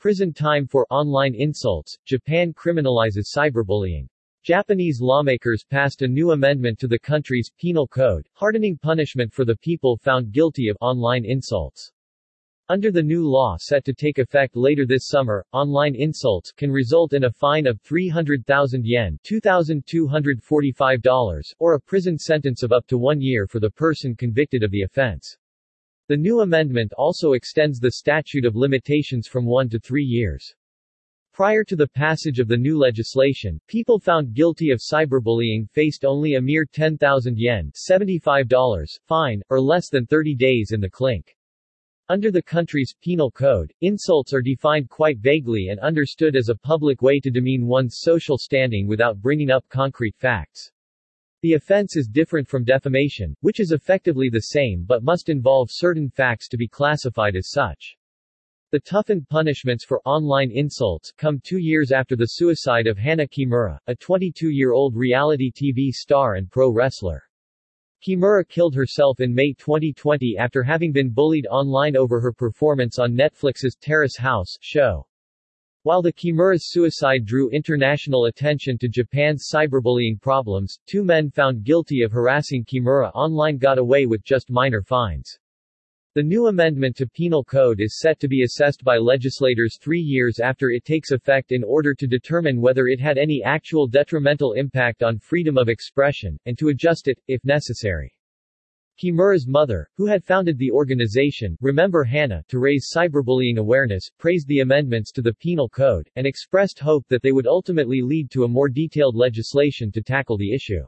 Prison time for online insults. Japan criminalizes cyberbullying. Japanese lawmakers passed a new amendment to the country's penal code, hardening punishment for the people found guilty of online insults. Under the new law set to take effect later this summer, online insults can result in a fine of 300,000 yen $2,245 or a prison sentence of up to one year for the person convicted of the offense. The new amendment also extends the statute of limitations from one to three years. Prior to the passage of the new legislation, people found guilty of cyberbullying faced only a mere 10,000 yen $75 fine, or less than 30 days in the clink. Under the country's penal code, insults are defined quite vaguely and understood as a public way to demean one's social standing without bringing up concrete facts. The offense is different from defamation, which is effectively the same but must involve certain facts to be classified as such. The toughened punishments for online insults come two years after the suicide of Hana Kimura, a 22-year-old reality TV star and pro wrestler. Kimura killed herself in May 2020 after having been bullied online over her performance on Netflix's Terrace House show. While the Kimura's suicide drew international attention to Japan's cyberbullying problems, two men found guilty of harassing Kimura online got away with just minor fines. The new amendment to Penal Code is set to be assessed by legislators three years after it takes effect in order to determine whether it had any actual detrimental impact on freedom of expression, and to adjust it, if necessary. Kimura's mother, who had founded the organization, Remember Hana, to raise cyberbullying awareness, praised the amendments to the Penal Code, and expressed hope that they would ultimately lead to a more detailed legislation to tackle the issue.